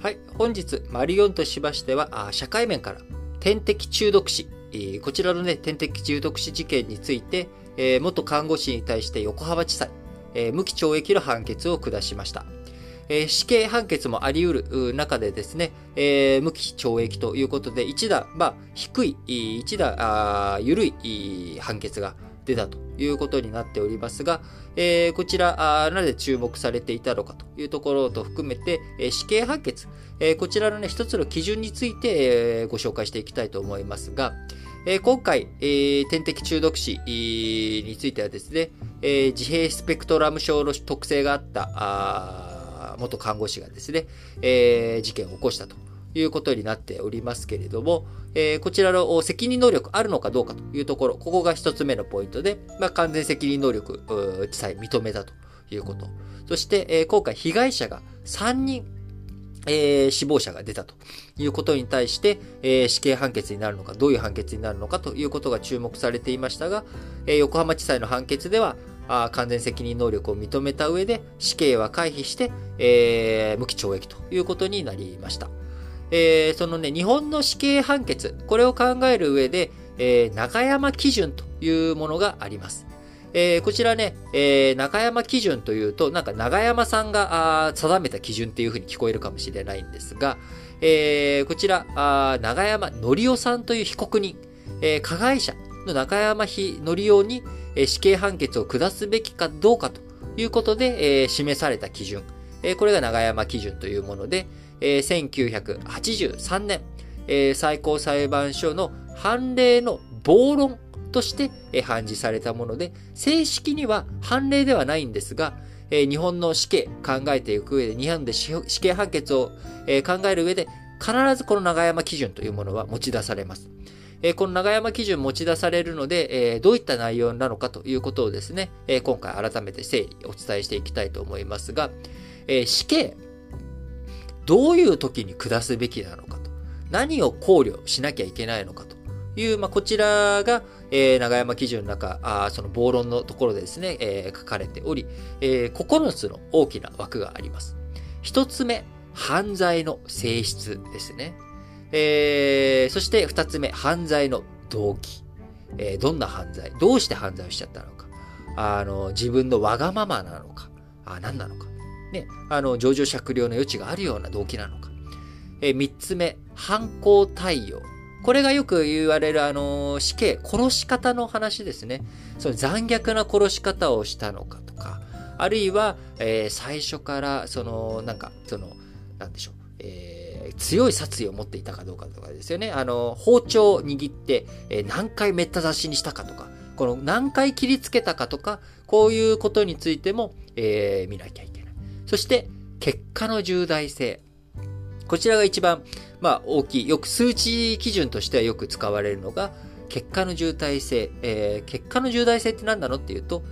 はい、本日、マリオンとしましては、社会面から、点滴中毒死、こちらのね、点滴中毒死事件について、元看護師に対して横浜地裁、無期懲役の判決を下しました。死刑判決もあり得る中でですね、無期懲役ということで、一打、まあ、低い、一打、緩い判決が出たということになっておりますが、えー、こちらなぜ注目されていたのかというところと含めて、え、死刑判決、え、こちらのね、一つの基準について、え、ご紹介していきたいと思いますが、え、今回、え、点滴中毒死についてはですね、え、自閉スペクトラム症の特性があったあ元看護師がですね、えー、事件を起こしたと。いうことになっておりますけれども、えー、こちらの責任能力あるのかどうかというところ、ここが一つ目のポイントで、まあ、完全責任能力地裁認めたということ。そして、えー、今回被害者が3人、えー、死亡者が出たということに対して、えー、死刑判決になるのか、どういう判決になるのかということが注目されていましたが、えー、横浜地裁の判決では、あ完全責任能力を認めた上で死刑は回避して、えー、無期懲役ということになりました。えー、そのね、日本の死刑判決、これを考える上で、えー、中山基準というものがあります。えー、こちらね、えー、中山基準というと、なんか長山さんが定めた基準っていうふうに聞こえるかもしれないんですが、えー、こちら、あ長山則夫さんという被告人、えー、加害者の中山則夫に、えー、死刑判決を下すべきかどうかということで、えー、示された基準、えー、これが長山基準というもので、えー、1983年、えー、最高裁判所の判例の暴論として、え、判事されたもので、正式には判例ではないんですが、えー、日本の死刑考えていく上で、日本で死刑判決を、えー、考える上で、必ずこの長山基準というものは持ち出されます。えー、この長山基準持ち出されるので、えー、どういった内容なのかということをですね、えー、今回改めて整理お伝えしていきたいと思いますが、えー、死刑どういう時に下すべきなのかと。何を考慮しなきゃいけないのかという、まあ、こちらが、えー、長山基準の中、あその暴論のところでですね、えー、書かれており、えー、9つの大きな枠があります。一つ目、犯罪の性質ですね。えー、そして二つ目、犯罪の動機。えー、どんな犯罪どうして犯罪をしちゃったのかあの、自分のわがままなのかあ何なのかね、あの、上場酌量の余地があるような動機なのか。え三つ目、犯行対応。これがよく言われる、あの、死刑、殺し方の話ですね。その残虐な殺し方をしたのかとか、あるいは、えー、最初から、その、なんか、その、なんでしょう、えー、強い殺意を持っていたかどうかとかですよね。あの、包丁を握って、えー、何回めった刺しにしたかとか、この何回切りつけたかとか、こういうことについても、えー、見なきゃいけない。そして、結果の重大性。こちらが一番、まあ、大きい。よく数値基準としてはよく使われるのが、結果の重大性。えー、結果の重大性って何なのっていうと、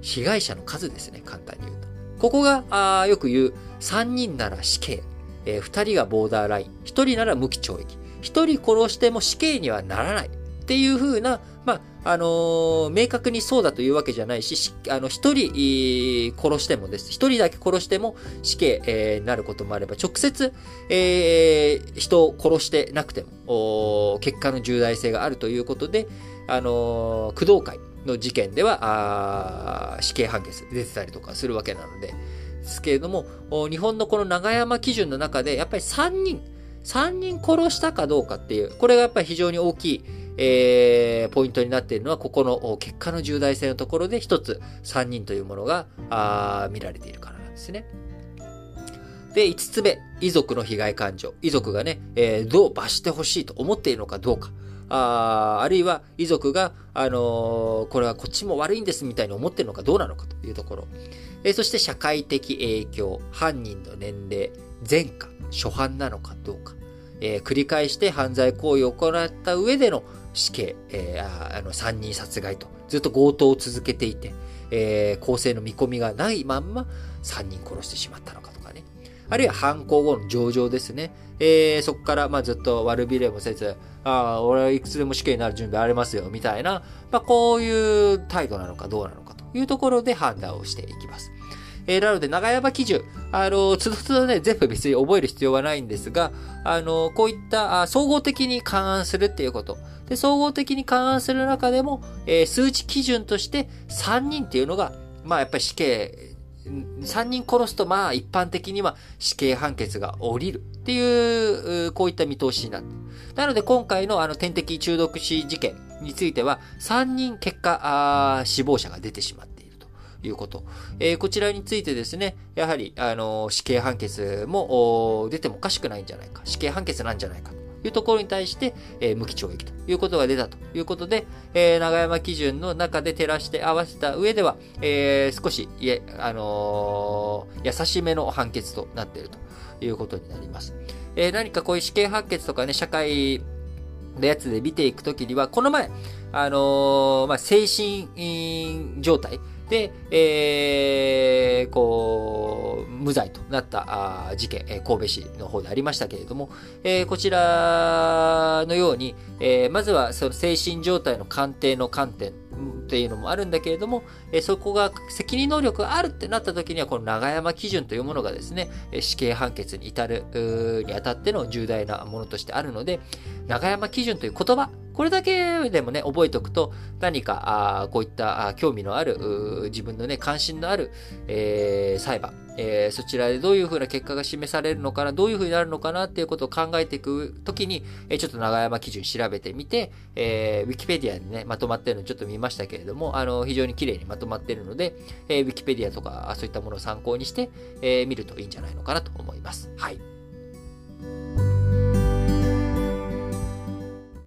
被害者の数ですね、簡単に言うと。ここが、あよく言う、3人なら死刑、えー、2人がボーダーライン、1人なら無期懲役、1人殺しても死刑にはならないっていう風な、まあ、あのー、明確にそうだというわけじゃないし、あの、一人殺してもです。一人だけ殺しても死刑、えー、なることもあれば、直接、えー、人を殺してなくても、結果の重大性があるということで、あのー、工藤会の事件では、死刑判決出てたりとかするわけなので、ですけれども、日本のこの長山基準の中で、やっぱり3人、3人殺したかどうかっていう、これがやっぱり非常に大きい、えー、ポイントになっているのは、ここの結果の重大性のところで一つ3人というものがあ見られているからなんですね。で、5つ目、遺族の被害感情。遺族がね、えー、どう罰してほしいと思っているのかどうか。ああるいは遺族が、あのー、これはこっちも悪いんですみたいに思っているのかどうなのかというところ。えー、そして社会的影響、犯人の年齢、前科、初犯なのかどうか。えー、繰り返して犯罪行為を行った上での死刑、えー、あの3人殺害と、ずっと強盗を続けていて、えー、公正の見込みがないまんま3人殺してしまったのかとかね。あるいは犯行後の上場ですね。えー、そこから、まあ、ずっと悪びれもせず、ああ、俺はいくつでも死刑になる準備ありますよ、みたいな、まあ、こういう態度なのかどうなのかというところで判断をしていきます。えー、なので、長山基準、あの、つどつどね、全部別に覚える必要はないんですが、あの、こういったあ総合的に勘案するっていうこと。で、総合的に勘案する中でも、えー、数値基準として3人っていうのが、まあやっぱり死刑、3人殺すとまあ一般的には死刑判決が下りるっていう、こういった見通しになって。なので今回のあの点滴中毒死事件については3人結果死亡者が出てしまっていうこと。えー、こちらについてですね、やはり、あの死刑判決も出てもおかしくないんじゃないか。死刑判決なんじゃないかというところに対して、えー、無期懲役ということが出たということで、えー、長山基準の中で照らして合わせた上では、えー、少し、いえ、あの、優しめの判決となっているということになります。え、何かこういう死刑判決とかね、社会のやつで見ていくときには、この前、あの、まあ、精神状態で、えー、こう、無罪となった事件、神戸市の方でありましたけれども、えー、こちらのように、えー、まずはその精神状態の鑑定の観点っていうのもあるんだけれども、えそこが責任能力があるってなった時には、この長山基準というものがですね、死刑判決に至るにあたっての重大なものとしてあるので、長山基準という言葉、これだけでもね、覚えておくと、何か、あこういった興味のある、自分のね、関心のある、えー、裁判、えー、そちらでどういうふうな結果が示されるのかな、どういうふうになるのかなっていうことを考えていくときに、えー、ちょっと長山基準調べてみて、えー、ウィキペディアにね、まとまってるのちょっと見ましたけれども、あの、非常に綺麗にまとまってるので、えー、ウィキペディアとか、そういったものを参考にして、えー、見るといいんじゃないのかなと思います。はい。